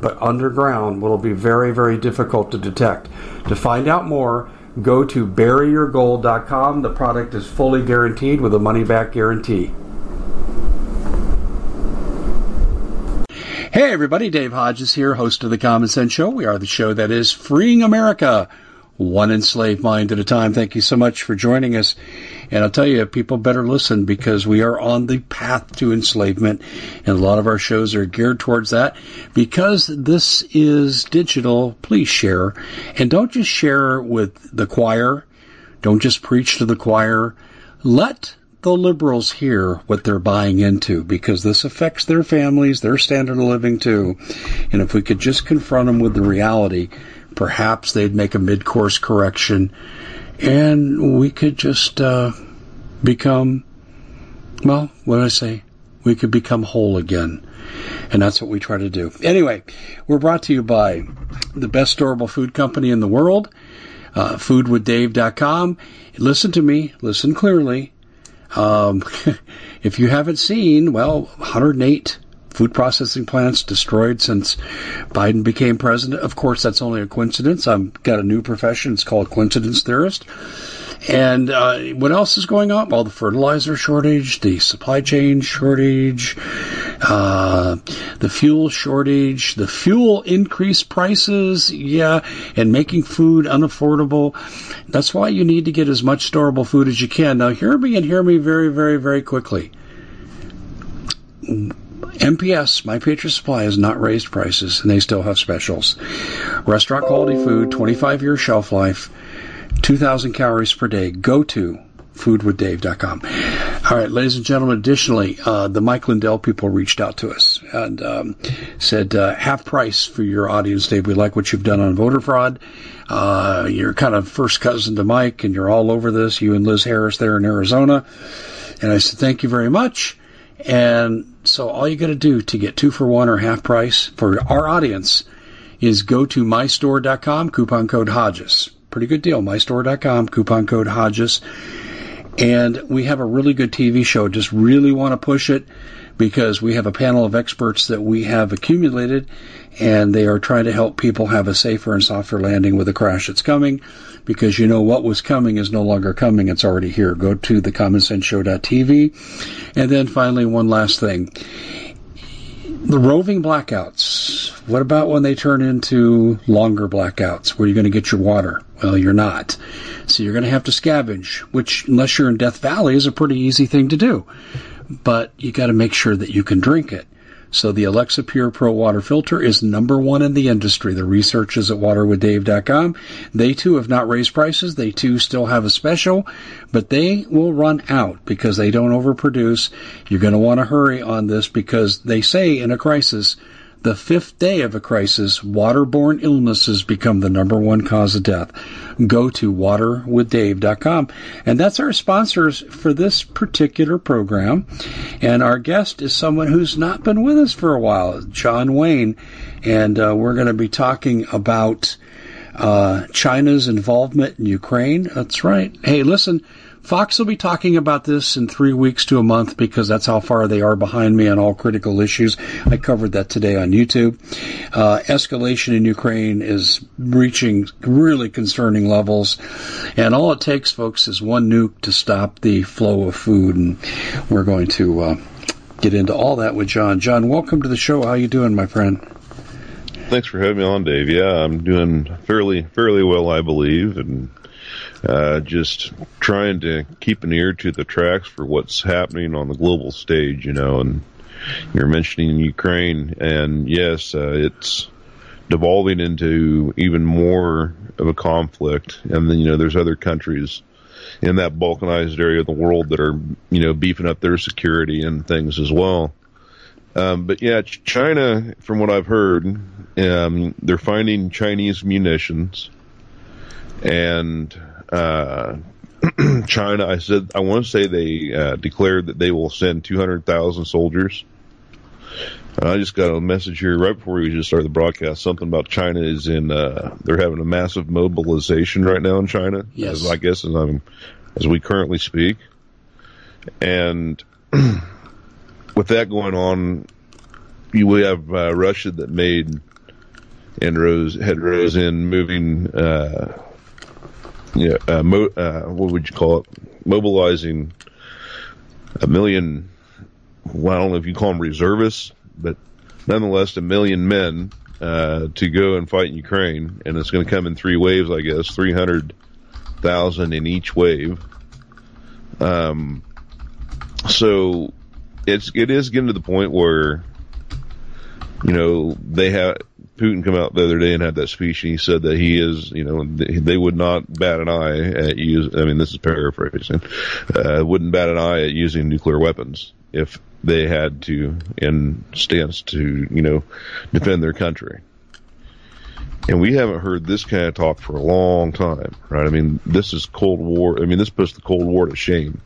but underground will be very, very difficult to detect. To find out more, go to buryyourgold.com. The product is fully guaranteed with a money back guarantee. Hey everybody, Dave Hodges here, host of the Common Sense Show. We are the show that is freeing America one enslaved mind at a time. Thank you so much for joining us. And I'll tell you, people better listen because we are on the path to enslavement, and a lot of our shows are geared towards that. Because this is digital, please share. And don't just share with the choir, don't just preach to the choir. Let the liberals hear what they're buying into because this affects their families, their standard of living too. And if we could just confront them with the reality, perhaps they'd make a mid-course correction and we could just uh, become, well, what did I say? We could become whole again. And that's what we try to do. Anyway, we're brought to you by the best storable food company in the world, uh, foodwithdave.com. Listen to me, listen clearly. Um, if you haven't seen, well, 108 food processing plants destroyed since Biden became president. Of course, that's only a coincidence. I've got a new profession. It's called coincidence theorist. And uh, what else is going on? Well, the fertilizer shortage, the supply chain shortage, uh, the fuel shortage, the fuel increased prices, yeah, and making food unaffordable. That's why you need to get as much storable food as you can. Now, hear me and hear me very, very, very quickly. MPS, My Patriot Supply, has not raised prices, and they still have specials. Restaurant quality food, 25 year shelf life, 2,000 calories per day. Go to foodwithdave.com. All right, ladies and gentlemen, additionally, uh, the Mike Lindell people reached out to us and um, said, uh, half price for your audience, Dave. We like what you've done on voter fraud. Uh, you're kind of first cousin to Mike, and you're all over this, you and Liz Harris there in Arizona. And I said, thank you very much. And so all you got to do to get two for one or half price for our audience is go to mystore.com, coupon code Hodges. Pretty good deal. Mystore.com, coupon code Hodges. And we have a really good TV show. Just really want to push it because we have a panel of experts that we have accumulated and they are trying to help people have a safer and softer landing with the crash that's coming because you know what was coming is no longer coming. It's already here. Go to thecommonsenseshow.tv. And then finally, one last thing. The roving blackouts. What about when they turn into longer blackouts? Where are you going to get your water? Well, you're not. So you're going to have to scavenge, which, unless you're in Death Valley, is a pretty easy thing to do. But you got to make sure that you can drink it. So the Alexapure Pro water filter is number one in the industry. The research is at waterwithdave.com. They too have not raised prices. They too still have a special, but they will run out because they don't overproduce. You're going to want to hurry on this because they say in a crisis, the fifth day of a crisis, waterborne illnesses become the number one cause of death. Go to waterwithdave.com. And that's our sponsors for this particular program. And our guest is someone who's not been with us for a while, John Wayne. And uh, we're going to be talking about uh, China's involvement in Ukraine. That's right. Hey, listen. Fox will be talking about this in three weeks to a month because that's how far they are behind me on all critical issues. I covered that today on YouTube. Uh, escalation in Ukraine is reaching really concerning levels, and all it takes, folks, is one nuke to stop the flow of food, and we're going to uh, get into all that with John. John, welcome to the show. How you doing, my friend? Thanks for having me on, Dave. Yeah, I'm doing fairly fairly well, I believe, and uh, just trying to keep an ear to the tracks for what's happening on the global stage, you know, and you're mentioning Ukraine, and yes, uh, it's devolving into even more of a conflict. And then you know, there's other countries in that balkanized area of the world that are you know beefing up their security and things as well. Um, but yeah, China, from what I've heard, um, they're finding Chinese munitions, and uh, China. I said I want to say they uh, declared that they will send two hundred thousand soldiers. I just got a message here right before we just started the broadcast. Something about China is in. Uh, they're having a massive mobilization right now in China. Yes, as I guess as I'm as we currently speak, and with that going on, you we have uh, Russia that made inroads, headrows in moving, uh, yeah, uh, mo- uh, what would you call it? Mobilizing a million. Well, I don't know if you call them reservists, but nonetheless, a million men uh, to go and fight in Ukraine, and it's going to come in three waves, I guess, three hundred thousand in each wave. Um, so it's it is getting to the point where you know they have Putin come out the other day and had that speech and he said that he is you know they would not bat an eye at use I mean this is paraphrasing uh, wouldn't bat an eye at using nuclear weapons if they had to in stance to you know defend their country and we haven't heard this kind of talk for a long time right I mean this is Cold War I mean this puts the Cold War to shame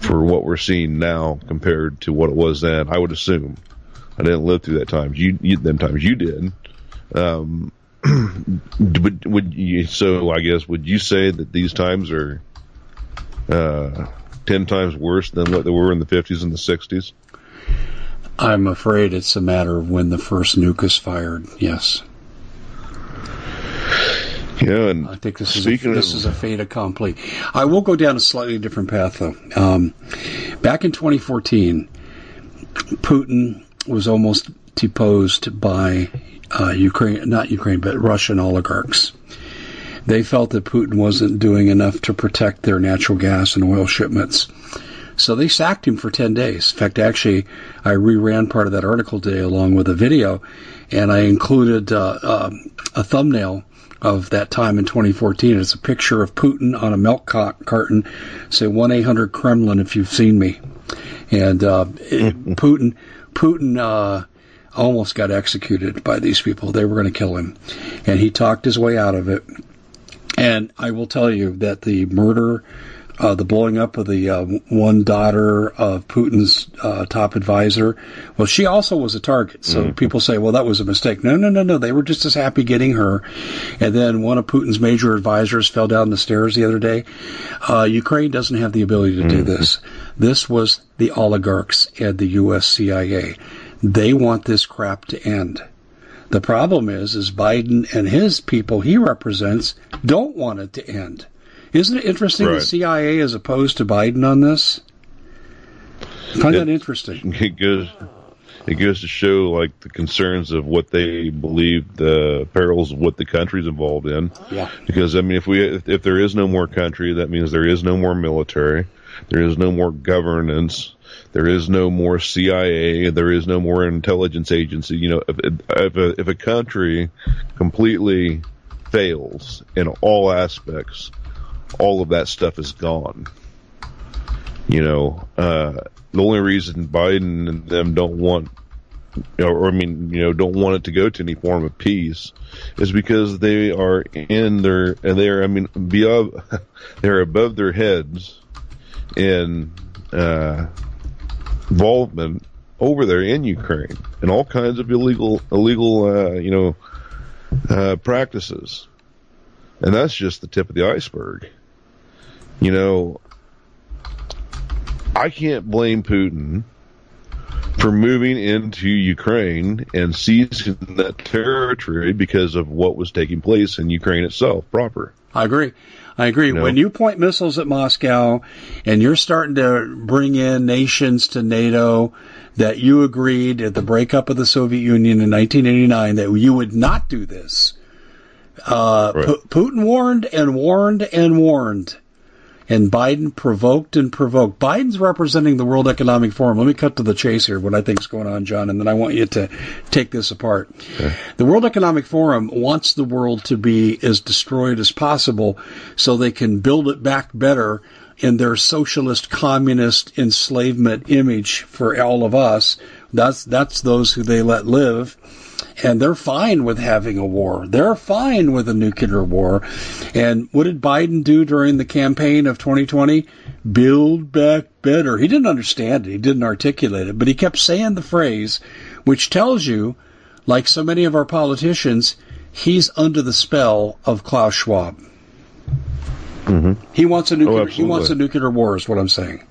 for what we're seeing now compared to what it was then. I would assume. I didn't live through that time. You, you them times you did. Um, would, would you, so I guess would you say that these times are uh, ten times worse than what they were in the fifties and the sixties? I'm afraid it's a matter of when the first nuke is fired. Yes. Yeah, and I think this is a, this of, is a fait accompli. I will go down a slightly different path though. Um, back in 2014, Putin was almost deposed by uh, Ukraine, not Ukraine, but Russian oligarchs. They felt that Putin wasn't doing enough to protect their natural gas and oil shipments. So they sacked him for 10 days. In fact, actually, I reran part of that article today along with a video, and I included uh, uh, a thumbnail of that time in 2014. It's a picture of Putin on a milk carton. Say 1 800 Kremlin if you've seen me. And uh, Putin, Putin uh, almost got executed by these people. They were going to kill him, and he talked his way out of it. And I will tell you that the murder uh, the blowing up of the uh, one daughter of Putin's uh, top advisor. Well, she also was a target. So mm-hmm. people say, well, that was a mistake. No, no, no, no. They were just as happy getting her. And then one of Putin's major advisors fell down the stairs the other day. Uh, Ukraine doesn't have the ability to mm-hmm. do this. This was the oligarchs and the U.S. CIA. They want this crap to end. The problem is, is Biden and his people he represents don't want it to end. Isn't it interesting right. the CIA is opposed to Biden on this? I find it, that interesting. It goes, it goes to show like the concerns of what they believe the perils of what the country's involved in. Yeah. Because I mean, if we if, if there is no more country, that means there is no more military, there is no more governance, there is no more CIA, there is no more intelligence agency. You know, if if a, if a country completely fails in all aspects, all of that stuff is gone. You know, uh, the only reason Biden and them don't want, or I mean, you know, don't want it to go to any form of peace is because they are in their, and they're, I mean, beyond, they're above their heads in, uh, involvement over there in Ukraine and all kinds of illegal, illegal, uh, you know, uh, practices. And that's just the tip of the iceberg. You know, I can't blame Putin for moving into Ukraine and seizing that territory because of what was taking place in Ukraine itself proper. I agree. I agree. You know? When you point missiles at Moscow and you're starting to bring in nations to NATO that you agreed at the breakup of the Soviet Union in 1989 that you would not do this. Uh, right. P- Putin warned and warned and warned and Biden provoked and provoked. Biden's representing the World Economic Forum. Let me cut to the chase here, what I think is going on, John, and then I want you to take this apart. Okay. The World Economic Forum wants the world to be as destroyed as possible so they can build it back better in their socialist, communist enslavement image for all of us. That's, that's those who they let live and they're fine with having a war. They're fine with a nuclear war. And what did Biden do during the campaign of 2020? Build back better. He didn't understand it. He didn't articulate it, but he kept saying the phrase, which tells you, like so many of our politicians, he's under the spell of Klaus Schwab. Mm-hmm. He wants a nuclear. Oh, he wants a nuclear war. Is what I'm saying.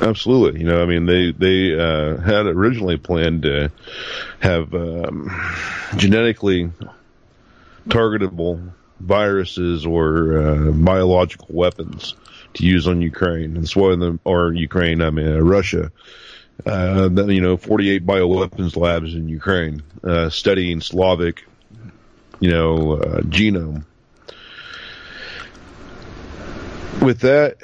Absolutely. You know, I mean, they they uh, had originally planned to have um, genetically targetable viruses or uh, biological weapons to use on Ukraine. That's why the or Ukraine, I mean uh, Russia. Uh, you know, 48 bioweapons labs in Ukraine uh, studying Slavic, you know, uh, genome. With that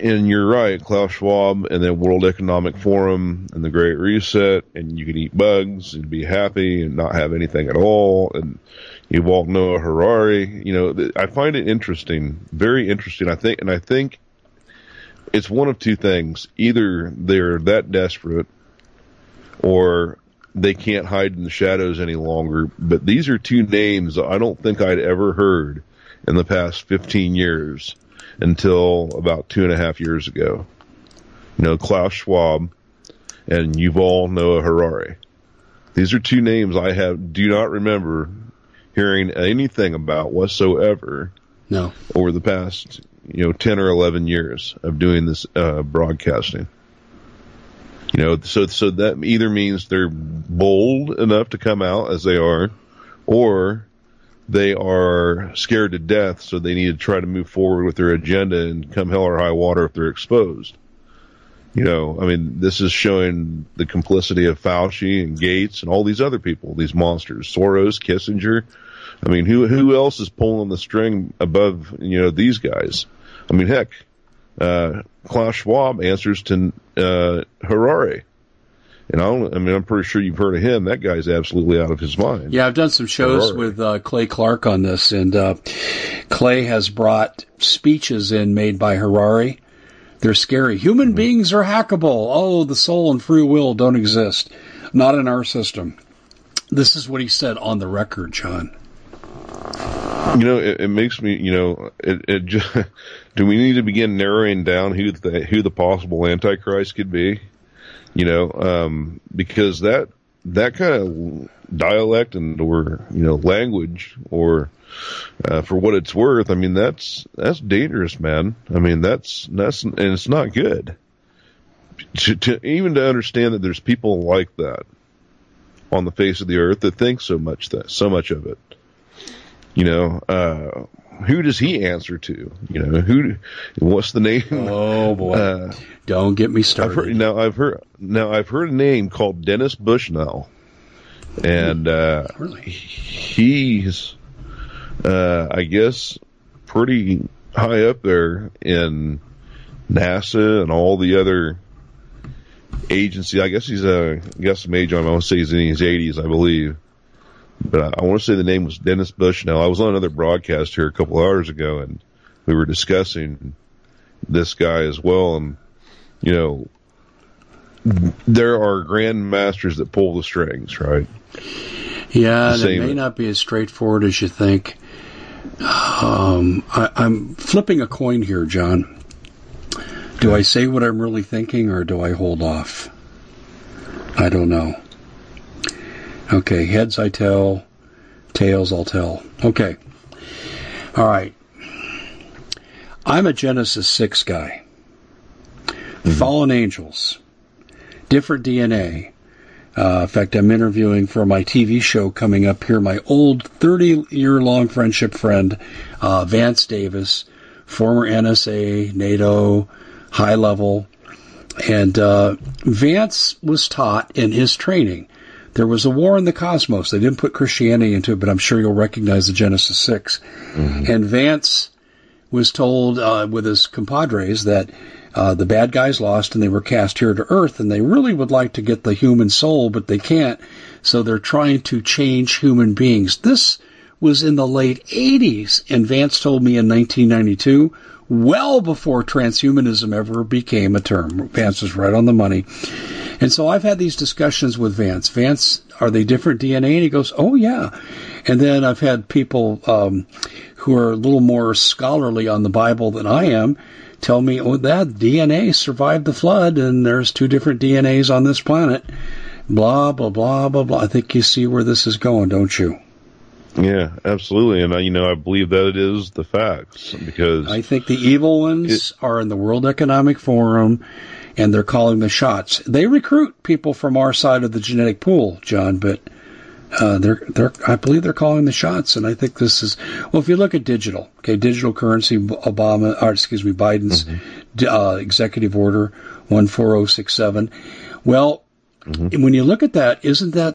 and you're right, Klaus Schwab and the World Economic Forum and the Great Reset, and you can eat bugs and be happy and not have anything at all. And Yuval Noah Harari, you know, I find it interesting, very interesting. I think, and I think it's one of two things: either they're that desperate, or they can't hide in the shadows any longer. But these are two names I don't think I'd ever heard in the past 15 years until about two and a half years ago. You know, Klaus Schwab and Yuval Noah Harari. These are two names I have do not remember hearing anything about whatsoever. No. Over the past, you know, 10 or 11 years of doing this uh, broadcasting. You know, so so that either means they're bold enough to come out as they are, or they are scared to death, so they need to try to move forward with their agenda and come hell or high water if they're exposed. You know, I mean, this is showing the complicity of Fauci and Gates and all these other people, these monsters, Soros, Kissinger. I mean, who who else is pulling the string above you know these guys? I mean, heck, uh, Klaus Schwab answers to uh, Harari. And I, I mean, I'm pretty sure you've heard of him. That guy's absolutely out of his mind. Yeah, I've done some shows with uh, Clay Clark on this, and uh, Clay has brought speeches in made by Harari. They're scary. Human mm-hmm. beings are hackable. Oh, the soul and free will don't exist. Not in our system. This is what he said on the record, John. You know, it, it makes me, you know, it, it just, do we need to begin narrowing down who the, who the possible Antichrist could be? You know, um, because that that kind of dialect and or you know language or uh, for what it's worth, I mean that's that's dangerous, man. I mean that's that's and it's not good. To, to even to understand that there's people like that on the face of the earth that think so much that so much of it. You know, uh, who does he answer to? You know, who? What's the name? Oh boy! Uh, Don't get me started. I've heard, now I've heard now I've heard a name called Dennis Bushnell, and uh, really? he's uh, I guess pretty high up there in NASA and all the other agencies. I guess he's a I guess some age on. I want to say he's in his 80s, I believe but I, I want to say the name was Dennis Bushnell. I was on another broadcast here a couple hours ago, and we were discussing this guy as well. And you know, there are grandmasters that pull the strings, right? Yeah, it may not be as straightforward as you think. Um, I, I'm flipping a coin here, John. Do I say what I'm really thinking, or do I hold off? I don't know. Okay, heads I tell, tails I'll tell. Okay. All right. I'm a Genesis 6 guy. Mm-hmm. Fallen angels. Different DNA. Uh, in fact, I'm interviewing for my TV show coming up here my old 30 year long friendship friend, uh, Vance Davis, former NSA, NATO, high level. And uh, Vance was taught in his training there was a war in the cosmos. They didn't put Christianity into it, but I'm sure you'll recognize the Genesis 6. Mm-hmm. And Vance was told uh, with his compadres that uh, the bad guys lost and they were cast here to Earth, and they really would like to get the human soul, but they can't. So they're trying to change human beings. This was in the late 80s, and Vance told me in 1992, well before transhumanism ever became a term. Vance was right on the money. And so I've had these discussions with Vance. Vance, are they different DNA? And he goes, oh yeah. And then I've had people um, who are a little more scholarly on the Bible than I am tell me, oh, that DNA survived the flood, and there's two different DNAs on this planet. Blah blah blah blah blah. I think you see where this is going, don't you? Yeah, absolutely, and I, you know I believe that it is the facts because I think the evil ones it, are in the World Economic Forum, and they're calling the shots. They recruit people from our side of the genetic pool, John, but uh, they're they're I believe they're calling the shots, and I think this is well. If you look at digital, okay, digital currency, Obama, or excuse me, Biden's mm-hmm. uh, executive order one four zero six seven. Well, mm-hmm. when you look at that, isn't that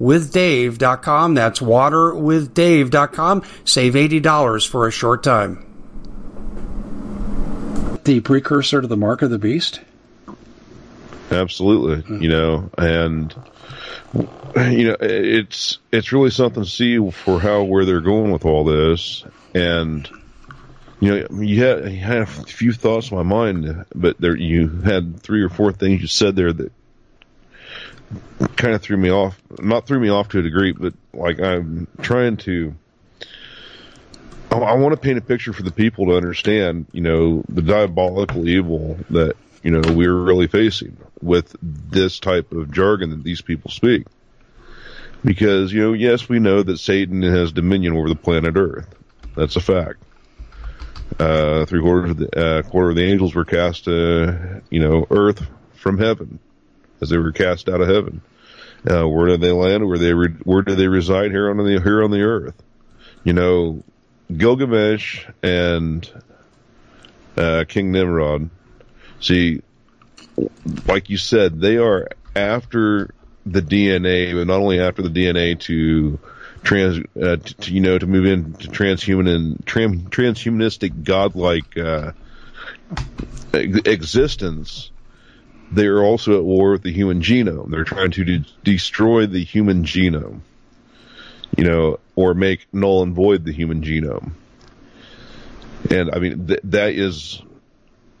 waterwithdave.com. That's waterwithdave.com. Save $80 for a short time. The precursor to the mark of the beast? Absolutely. Mm-hmm. You know, and you know, it's it's really something to see for how where they're going with all this, and you know, you had, you had a few thoughts in my mind, but there you had three or four things you said there that kind of threw me off. Not threw me off to a degree, but like I'm trying to. I, I want to paint a picture for the people to understand, you know, the diabolical evil that you know we're really facing with this type of jargon that these people speak. Because you know, yes, we know that Satan has dominion over the planet Earth. That's a fact. Uh, three quarters of the uh, quarter of the angels were cast, uh, you know, Earth from heaven as they were cast out of heaven. Uh, where did they land? Where they re- where did they reside here on the here on the earth? You know, Gilgamesh and uh, King Nimrod. See, like you said, they are after the DNA, but not only after the DNA to trans, uh, to, you know, to move into transhuman and trans, transhumanistic godlike uh, existence, they are also at war with the human genome. They're trying to de- destroy the human genome, you know, or make null and void the human genome. And I mean, th- that is,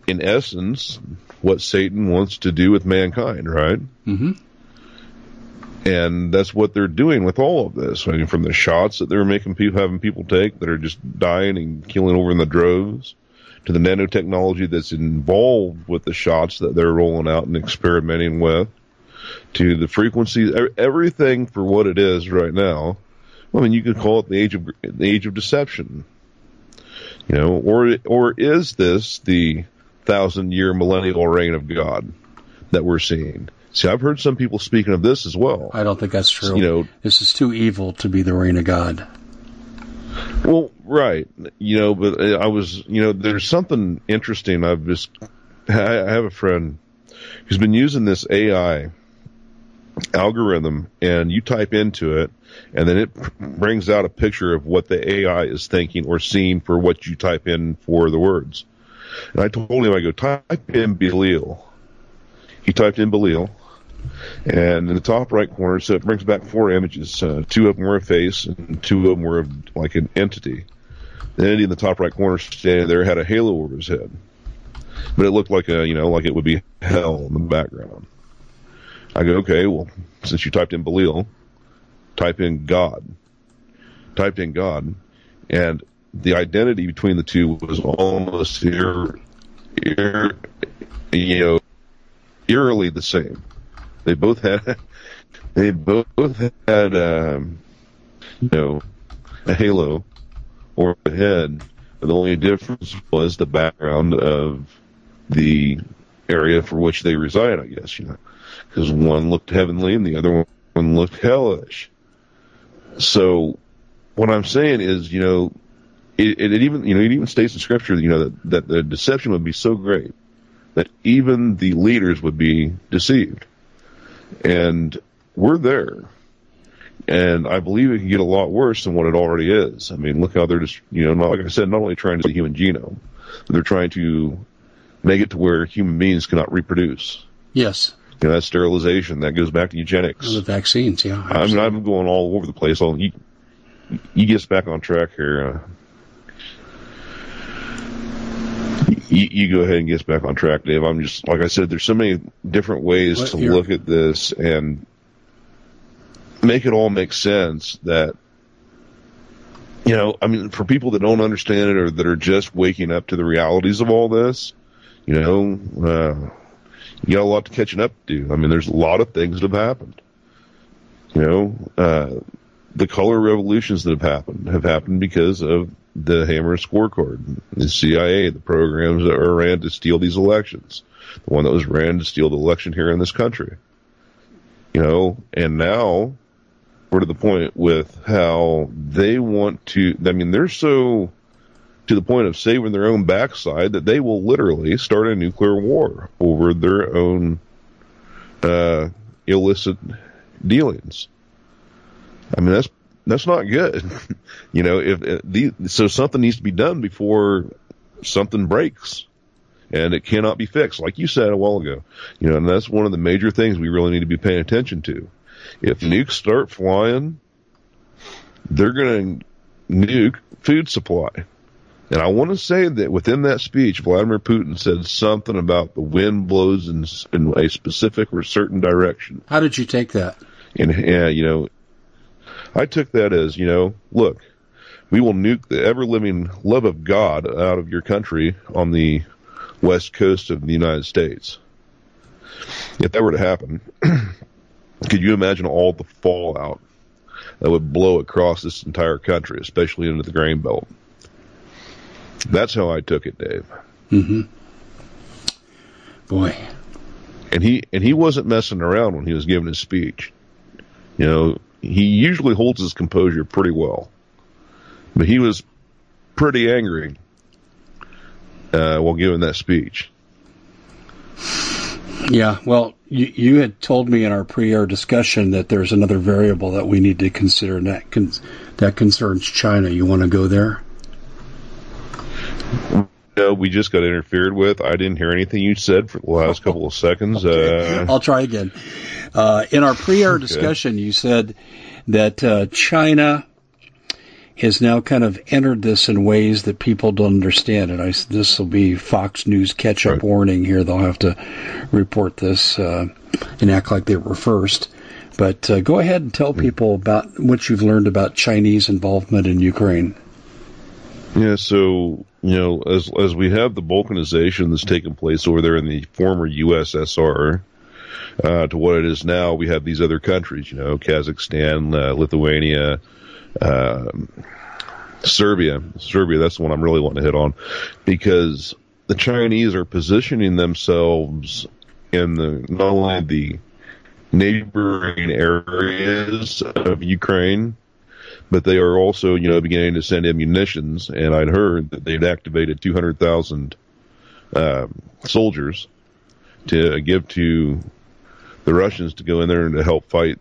in essence, what Satan wants to do with mankind, right? Mm-hmm. And that's what they're doing with all of this. I mean, from the shots that they're making people, having people take that are just dying and killing over in the droves, to the nanotechnology that's involved with the shots that they're rolling out and experimenting with, to the frequencies, everything for what it is right now. I mean, you could call it the age of the age of deception, you know, or or is this the thousand year millennial reign of God that we're seeing? See, I've heard some people speaking of this as well. I don't think that's true. You know, this is too evil to be the reign of God. Well, right. You know, but I was, you know, there's something interesting. I've just, I have a friend who's been using this AI algorithm and you type into it and then it brings out a picture of what the AI is thinking or seeing for what you type in for the words. And I told him, I go, type in Belial. He typed in Belial and in the top right corner, so it brings back four images. Uh, two of them were a face, and two of them were like an entity. The entity in the top right corner standing there had a halo over his head, but it looked like a you know like it would be hell in the background. I go, okay, well, since you typed in Belial, type in God. Typed in God, and the identity between the two was almost here, ear, you know, eerily the same. They both had they both had um, you know a halo or a head. The only difference was the background of the area for which they reside. I guess you know because one looked heavenly and the other one looked hellish. So what I'm saying is, you know, it, it, even you know it even states in scripture, you know, that, that the deception would be so great that even the leaders would be deceived and we're there. And I believe it can get a lot worse than what it already is. I mean, look how they're just, you know, not, like I said, not only trying to the human genome, they're trying to make it to where human beings cannot reproduce. Yes. You know, that's sterilization. That goes back to eugenics. And the vaccines, yeah. I mean, I'm going all over the place. I'll, you, you get us back on track here. Uh, you, you, go ahead and get us back on track, Dave. I'm just like I said. There's so many different ways to here. look at this and make it all make sense. That you know, I mean, for people that don't understand it or that are just waking up to the realities of all this, you know, uh, you got a lot to catching up to. I mean, there's a lot of things that have happened. You know, uh, the color revolutions that have happened have happened because of the Hammer scorecard, the CIA, the programs that were ran to steal these elections, the one that was ran to steal the election here in this country. You know, and now we're to the point with how they want to, I mean, they're so to the point of saving their own backside that they will literally start a nuclear war over their own, uh, illicit dealings. I mean, that's that's not good. you know, if, if the, so something needs to be done before something breaks and it cannot be fixed. Like you said a while ago, you know, and that's one of the major things we really need to be paying attention to. If nukes start flying, they're going to nuke food supply. And I want to say that within that speech, Vladimir Putin said something about the wind blows in, in a specific or certain direction. How did you take that? And, uh, you know, I took that as, you know, look, we will nuke the ever living love of God out of your country on the west coast of the United States. If that were to happen, could you imagine all the fallout that would blow across this entire country, especially into the grain belt? That's how I took it, Dave. Mm-hmm. Boy. And he and he wasn't messing around when he was giving his speech. You know, he usually holds his composure pretty well, but he was pretty angry uh, while giving that speech. Yeah, well, you, you had told me in our pre-air discussion that there's another variable that we need to consider, and that, con- that concerns China. You want to go there? know, we just got interfered with. I didn't hear anything you said for the last couple of seconds. Okay. Uh, I'll try again. Uh, in our pre-air okay. discussion, you said that uh, China has now kind of entered this in ways that people don't understand. And I, this will be Fox News catch-up right. warning here. They'll have to report this uh, and act like they were first. But uh, go ahead and tell hmm. people about what you've learned about Chinese involvement in Ukraine. Yeah, so you know, as as we have the balkanization that's taken place over there in the former USSR, uh, to what it is now, we have these other countries, you know, Kazakhstan, uh, Lithuania, uh, Serbia. Serbia, that's the one I'm really wanting to hit on because the Chinese are positioning themselves in the not only the neighboring areas of Ukraine, but they are also, you know, beginning to send ammunitions. And I'd heard that they'd activated 200,000 uh, soldiers to give to the Russians to go in there and to help fight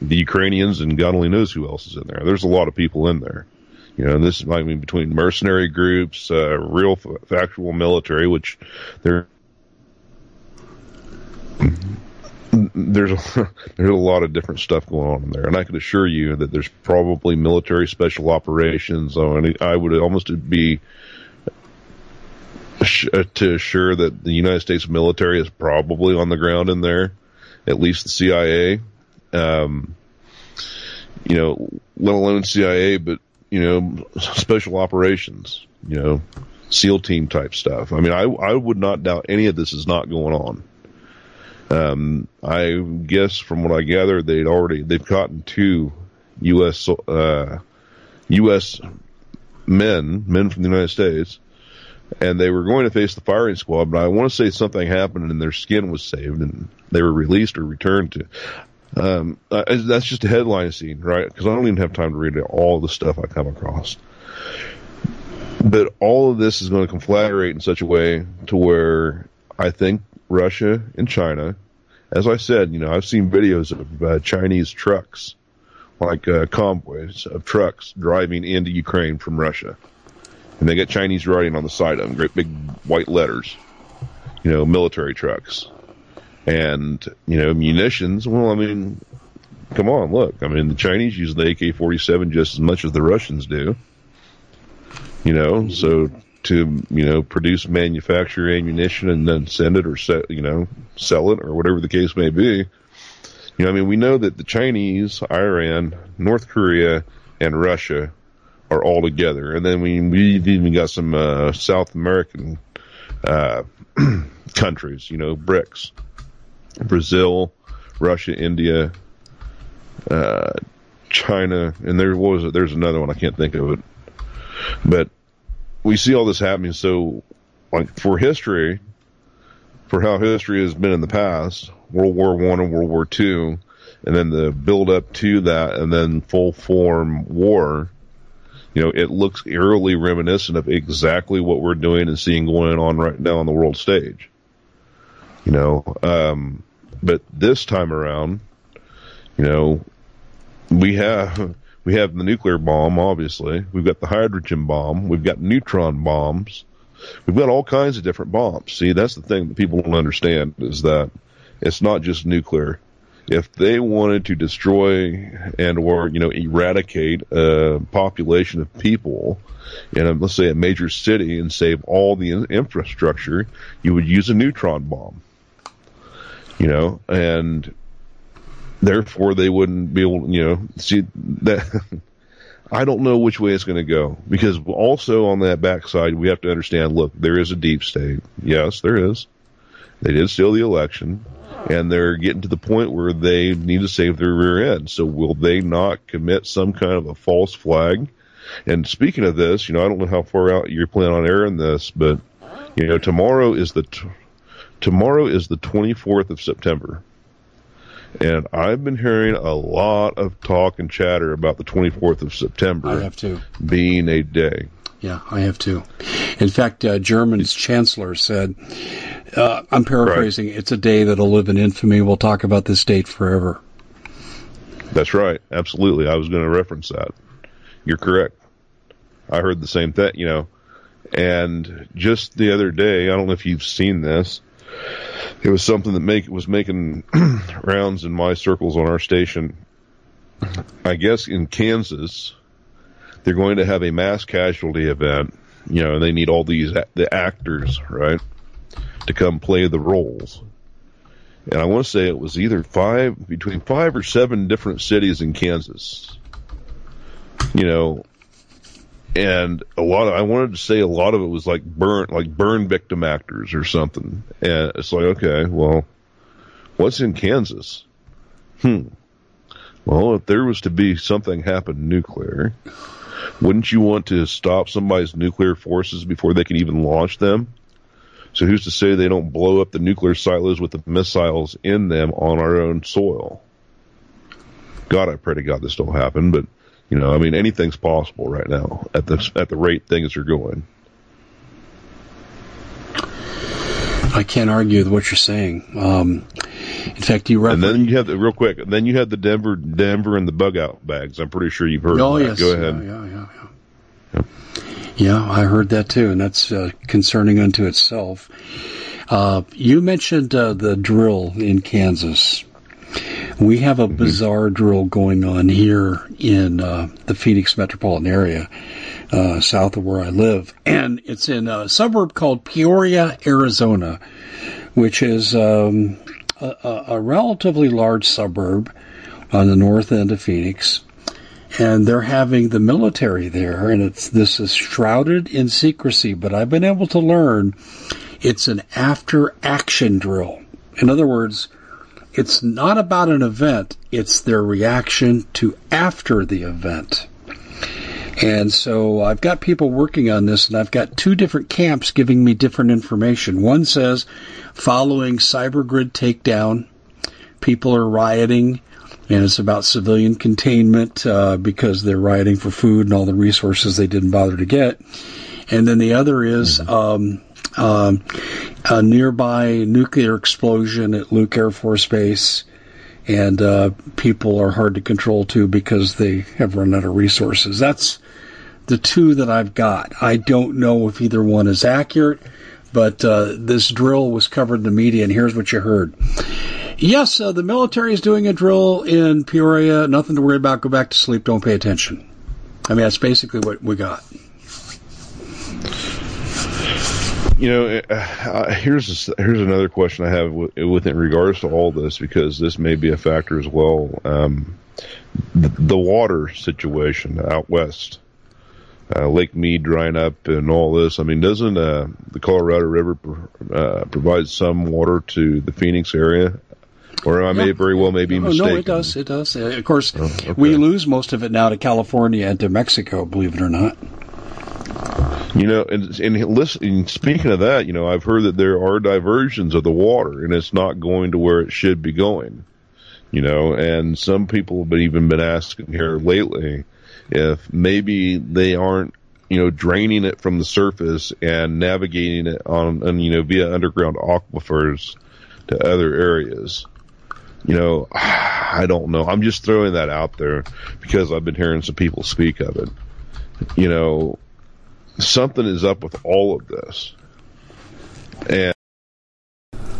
the Ukrainians, and God only knows who else is in there. There's a lot of people in there. You know, this I mean between mercenary groups, uh, real f- factual military, which they're there's a, there's a lot of different stuff going on in there, and I can assure you that there's probably military special operations. I would almost be to assure that the United States military is probably on the ground in there, at least the CIA um, you know, let alone CIA, but you know, special operations, you know, SEAL team type stuff. I mean, I I would not doubt any of this is not going on. Um, I guess from what I gather, they'd already they've gotten two U.S. Uh, U.S. men, men from the United States, and they were going to face the firing squad. But I want to say something happened and their skin was saved and they were released or returned to. Um, that's just a headline scene, right? Because I don't even have time to read all the stuff I come across. But all of this is going to conflagrate in such a way to where I think Russia and China, as I said, you know, I've seen videos of uh, Chinese trucks, like uh, convoys of trucks driving into Ukraine from Russia, and they got Chinese writing on the side of them, great big white letters, you know, military trucks and, you know, munitions, well, I mean, come on, look. I mean, the Chinese use the AK 47 just as much as the Russians do. You know, so to, you know, produce, manufacture ammunition and then send it or set, you know, sell it or whatever the case may be. You know, I mean, we know that the Chinese, Iran, North Korea, and Russia are all together. And then we, we've even got some, uh, South American, uh, countries, you know, BRICS. Brazil, Russia, India, uh, China, and there was there's another one I can't think of it, but we see all this happening. So, like for history, for how history has been in the past, World War One and World War Two, and then the build up to that, and then full form war. You know, it looks eerily reminiscent of exactly what we're doing and seeing going on right now on the world stage. You know, um, but this time around, you know, we have we have the nuclear bomb. Obviously, we've got the hydrogen bomb. We've got neutron bombs. We've got all kinds of different bombs. See, that's the thing that people don't understand is that it's not just nuclear. If they wanted to destroy and or you know eradicate a population of people in a, let's say a major city and save all the infrastructure, you would use a neutron bomb you know, and therefore they wouldn't be able, you know, see that. I don't know which way it's going to go because also on that backside we have to understand. Look, there is a deep state. Yes, there is. They did steal the election, and they're getting to the point where they need to save their rear end. So will they not commit some kind of a false flag? And speaking of this, you know, I don't know how far out you're planning on airing this, but you know, tomorrow is the t- tomorrow is the 24th of September. And I've been hearing a lot of talk and chatter about the 24th of September. I have too. Being a day. Yeah, I have too. In fact, uh, Germany's chancellor said, uh, I'm paraphrasing, right. it's a day that'll live in infamy. We'll talk about this date forever. That's right. Absolutely. I was going to reference that. You're correct. I heard the same thing, you know, And just the other day, I don't know if you've seen this. It was something that make was making rounds in my circles on our station. I guess in Kansas, they're going to have a mass casualty event. You know, and they need all these the actors, right, to come play the roles. And I want to say it was either five, between five or seven different cities in Kansas. You know, and a lot of, I wanted to say a lot of it was like burn, like burn victim actors or something. And it's like, okay, well, what's in Kansas? Hmm. Well, if there was to be something happen nuclear, wouldn't you want to stop somebody's nuclear forces before they can even launch them? So who's to say they don't blow up the nuclear silos with the missiles in them on our own soil? God, I pray to God this don't happen, but you know, I mean, anything's possible right now at the at the rate things are going. I can't argue with what you're saying. Um, in fact, you refer- and then you have the real quick. Then you have the Denver, Denver, and the bug out bags. I'm pretty sure you've heard. Oh yes, go ahead. Yeah, yeah, yeah. I heard that too, and that's uh, concerning unto itself. Uh, you mentioned uh, the drill in Kansas. We have a mm-hmm. bizarre drill going on here in uh, the Phoenix metropolitan area, uh, south of where I live, and it's in a suburb called Peoria, Arizona, which is um, a, a relatively large suburb on the north end of Phoenix and they're having the military there, and it's this is shrouded in secrecy. But I've been able to learn it's an after action drill. In other words, it's not about an event; it's their reaction to after the event. And so I've got people working on this, and I've got two different camps giving me different information. One says, following cybergrid takedown, people are rioting and it's about civilian containment uh, because they're rioting for food and all the resources they didn't bother to get. And then the other is mm-hmm. um, um, a nearby nuclear explosion at Luke Air Force Base, and uh, people are hard to control too because they have run out of resources. That's the two that I've got. I don't know if either one is accurate, but uh, this drill was covered in the media, and here's what you heard. Yes, uh, the military is doing a drill in Peoria. Nothing to worry about. Go back to sleep. Don't pay attention. I mean, that's basically what we got. You know, uh, uh here's here's another question I have with, in regards to all this because this may be a factor as well. Um, the, the, water situation out west, uh, Lake Mead drying up, and all this. I mean, doesn't uh, the Colorado River uh, provide some water to the Phoenix area or I may very well may be mistaken. No, it does. It does. Uh, of course, oh, okay. we lose most of it now to California and to Mexico. Believe it or not. You know, and, and listen, speaking of that, you know, I've heard that there are diversions of the water, and it's not going to where it should be going. You know, and some people have been, even been asking here lately if maybe they aren't, you know, draining it from the surface and navigating it on, and you know, via underground aquifers to other areas you know, I don't know. I'm just throwing that out there because I've been hearing some people speak of it. You know, something is up with all of this. And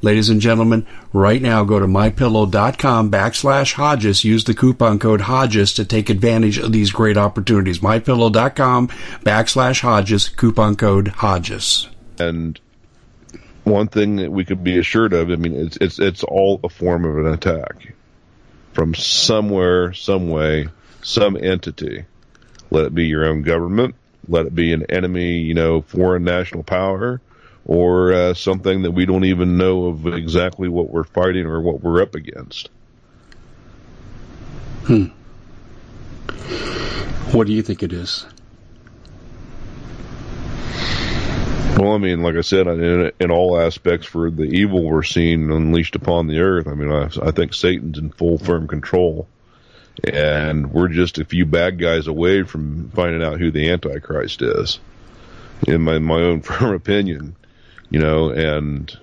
Ladies and gentlemen, right now go to mypillow.com backslash Hodges. Use the coupon code Hodges to take advantage of these great opportunities. Mypillow.com backslash Hodges, coupon code Hodges. And one thing that we could be assured of, I mean, it's, it's, it's all a form of an attack from somewhere, some way, some entity. Let it be your own government. Let it be an enemy, you know, foreign national power or uh, something that we don't even know of exactly what we're fighting or what we're up against. Hmm. What do you think it is? Well, I mean, like I said, in, in all aspects, for the evil we're seeing unleashed upon the earth, I mean, I, I think Satan's in full firm control, and we're just a few bad guys away from finding out who the Antichrist is. In my my own firm opinion, you know, and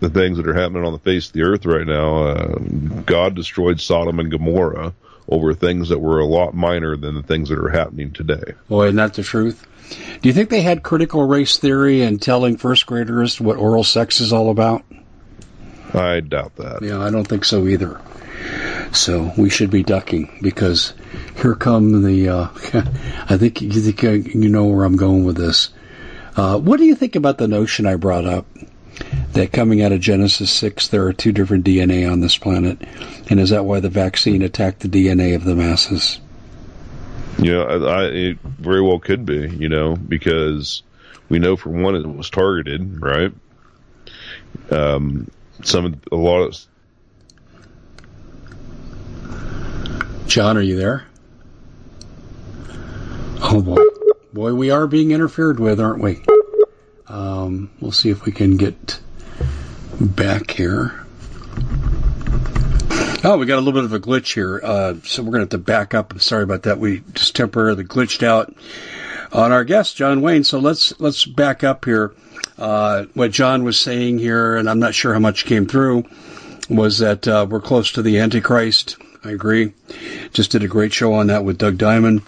the things that are happening on the face of the earth right now, uh, God destroyed Sodom and Gomorrah over things that were a lot minor than the things that are happening today. Boy, isn't that the truth? Do you think they had critical race theory and telling first graders what oral sex is all about? I doubt that. Yeah, I don't think so either. So we should be ducking because here come the. Uh, I think you think you know where I'm going with this. Uh, what do you think about the notion I brought up that coming out of Genesis six there are two different DNA on this planet, and is that why the vaccine attacked the DNA of the masses? Yeah, I, I, it very well could be. You know, because we know for one it was targeted, right? Um, some a lot of John, are you there? Oh boy, boy, we are being interfered with, aren't we? Um, we'll see if we can get back here. Oh, we got a little bit of a glitch here, uh, so we're going to have to back up. I'm sorry about that. We just temporarily glitched out on our guest, John Wayne. So let's let's back up here. Uh, what John was saying here, and I'm not sure how much came through, was that uh, we're close to the Antichrist. I agree. Just did a great show on that with Doug Diamond,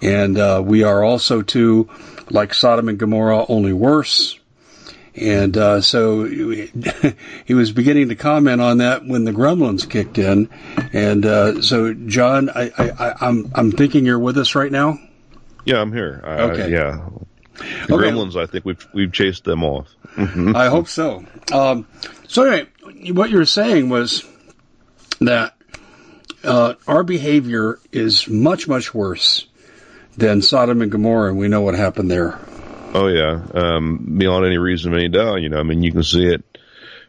and uh, we are also too like Sodom and Gomorrah, only worse. And uh, so he was beginning to comment on that when the Gremlins kicked in. And uh, so, John, I, I, I'm I'm thinking you're with us right now. Yeah, I'm here. okay. yeah. The okay. Gremlins, I think we've we've chased them off. I hope so. Um, so anyway, what you were saying was that uh, our behavior is much much worse than Sodom and Gomorrah, and we know what happened there. Oh yeah, um, beyond any reason of any doubt. You know, I mean, you can see it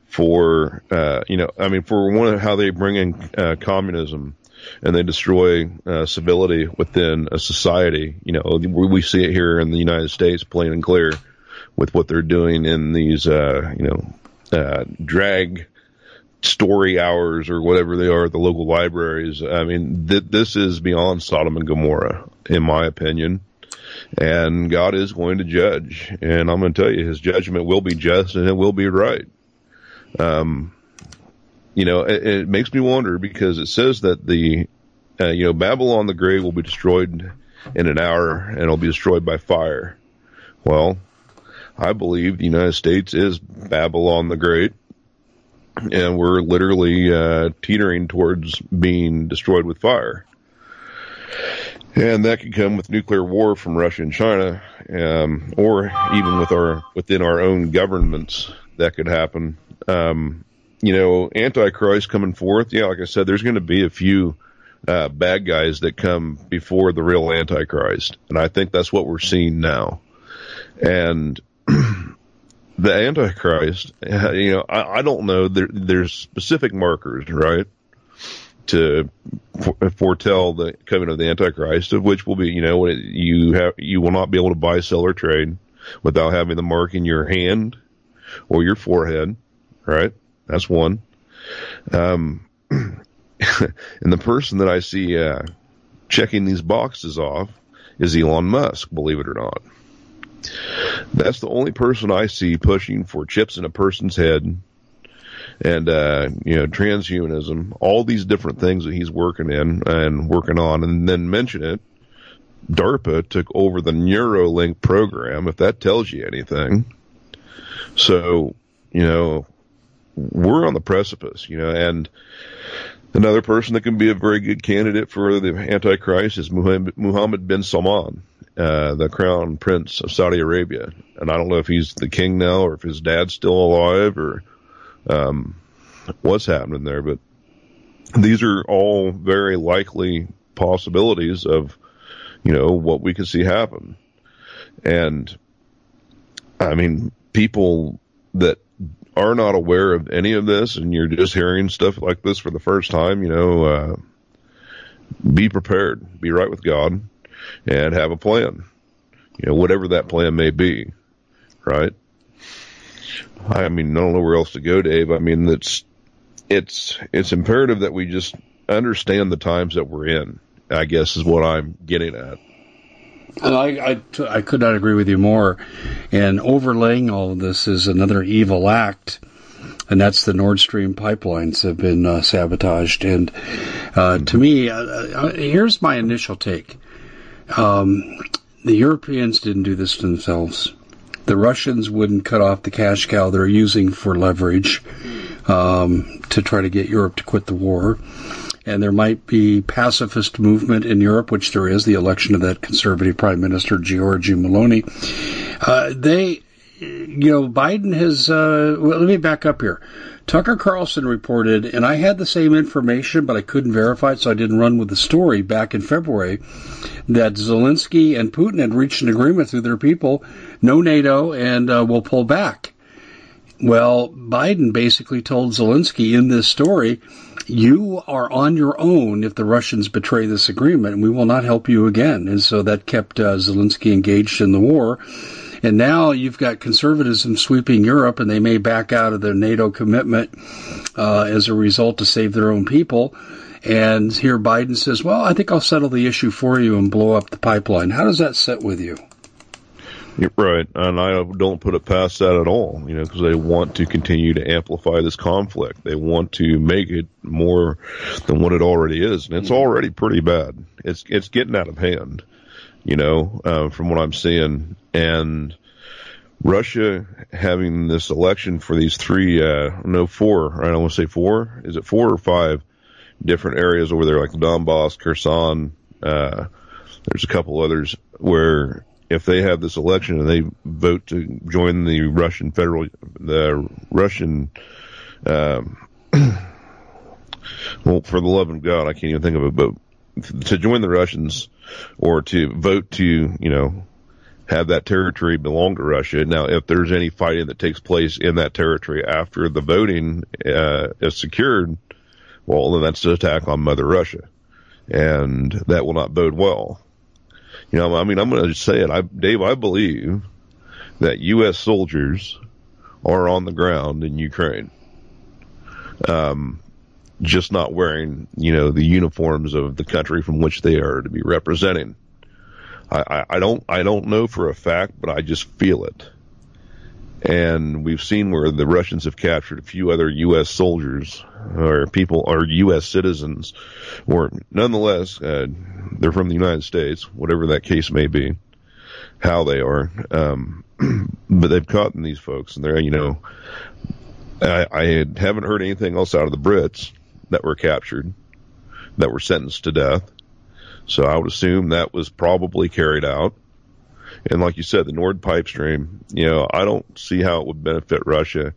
for uh, you know, I mean, for one how they bring in uh, communism and they destroy uh, civility within a society. You know, we see it here in the United States, plain and clear, with what they're doing in these, uh, you know, uh, drag story hours or whatever they are at the local libraries. I mean, th- this is beyond Sodom and Gomorrah, in my opinion and God is going to judge. And I'm going to tell you, His judgment will be just and it will be right. Um, you know, it, it makes me wonder because it says that the, uh, you know, Babylon the Great will be destroyed in an hour and it'll be destroyed by fire. Well, I believe the United States is Babylon the Great, and we're literally uh, teetering towards being destroyed with fire. And that could come with nuclear war from Russia and China, um, or even with our within our own governments. That could happen. Um, you know, Antichrist coming forth. Yeah, like I said, there's going to be a few uh, bad guys that come before the real Antichrist, and I think that's what we're seeing now. And the Antichrist, you know, I, I don't know. There, there's specific markers, right? to foretell the coming of the Antichrist, of which will be, you know, you have you will not be able to buy, sell, or trade without having the mark in your hand or your forehead. Right, that's one. Um, and the person that I see uh, checking these boxes off is Elon Musk. Believe it or not, that's the only person I see pushing for chips in a person's head and uh, you know transhumanism, all these different things that he's working in and working on, and then mention it. DARPA took over the Neuralink program, if that tells you anything. So, you know, we're on the precipice, you know, and another person that can be a very good candidate for the Antichrist is Muhammad bin Salman, uh, the crown prince of Saudi Arabia. And I don't know if he's the king now or if his dad's still alive or um, what's happening there. But these are all very likely possibilities of, you know, what we could see happen. And I mean, people that are not aware of any of this and you're just hearing stuff like this for the first time, you know, uh, be prepared, be right with God and have a plan, you know, whatever that plan may be, right? I mean, I don't know where else to go, Dave. I mean, it's it's it's imperative that we just understand the times that we're in. I guess is what I'm getting at. And I, I, I could not agree with you more. And overlaying all of this is another evil act, and that's the Nord Stream pipelines have been uh, sabotaged. And uh, to me, uh, uh, here's my initial take. Um, the Europeans didn't do this to themselves. The Russians wouldn't cut off the cash cow they're using for leverage um, to try to get Europe to quit the war and there might be pacifist movement in Europe, which there is, the election of that conservative prime minister, Giorgia Meloni. Uh, they, you know, Biden has, uh, well, let me back up here. Tucker Carlson reported, and I had the same information, but I couldn't verify it, so I didn't run with the story back in February, that Zelensky and Putin had reached an agreement through their people, no NATO, and uh, will pull back. Well, Biden basically told Zelensky in this story, you are on your own if the Russians betray this agreement, and we will not help you again. And so that kept uh, Zelensky engaged in the war. And now you've got conservatism sweeping Europe, and they may back out of their NATO commitment uh, as a result to save their own people. And here Biden says, well, I think I'll settle the issue for you and blow up the pipeline. How does that sit with you? You're right, and I don't put it past that at all. You know, because they want to continue to amplify this conflict. They want to make it more than what it already is, and it's already pretty bad. It's it's getting out of hand. You know, uh, from what I'm seeing, and Russia having this election for these three, uh, no, four. I don't want to say four. Is it four or five different areas over there, like Donbass, Kherson? Uh, there's a couple others where if they have this election and they vote to join the Russian federal, the Russian, um, well, for the love of God, I can't even think of it, but to join the Russians or to vote to, you know, have that territory belong to Russia. Now, if there's any fighting that takes place in that territory after the voting uh, is secured, well, then that's an attack on Mother Russia, and that will not bode well. You know, I mean, I'm going to say it. I, Dave, I believe that U.S. soldiers are on the ground in Ukraine. Um, just not wearing, you know, the uniforms of the country from which they are to be representing. I, I, I don't, I don't know for a fact, but I just feel it. And we've seen where the Russians have captured a few other U.S. soldiers or people or U.S. citizens, or nonetheless, uh, they're from the United States, whatever that case may be, how they are. Um, but they've caught these folks, and they're you know, I, I haven't heard anything else out of the Brits that were captured, that were sentenced to death. So I would assume that was probably carried out. And like you said, the Nord Pipe Stream, you know, I don't see how it would benefit Russia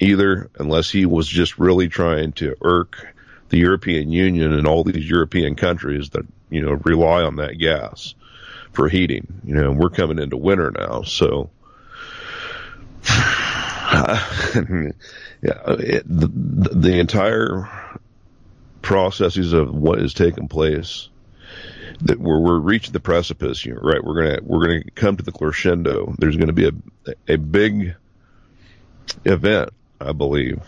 either unless he was just really trying to irk the European Union and all these European countries that, you know, rely on that gas for heating. You know, we're coming into winter now, so yeah, it, the, the entire processes of what is taking place that we're, we're reaching the precipice here, right? We're gonna we're gonna come to the crescendo. There's going to be a a big event, I believe,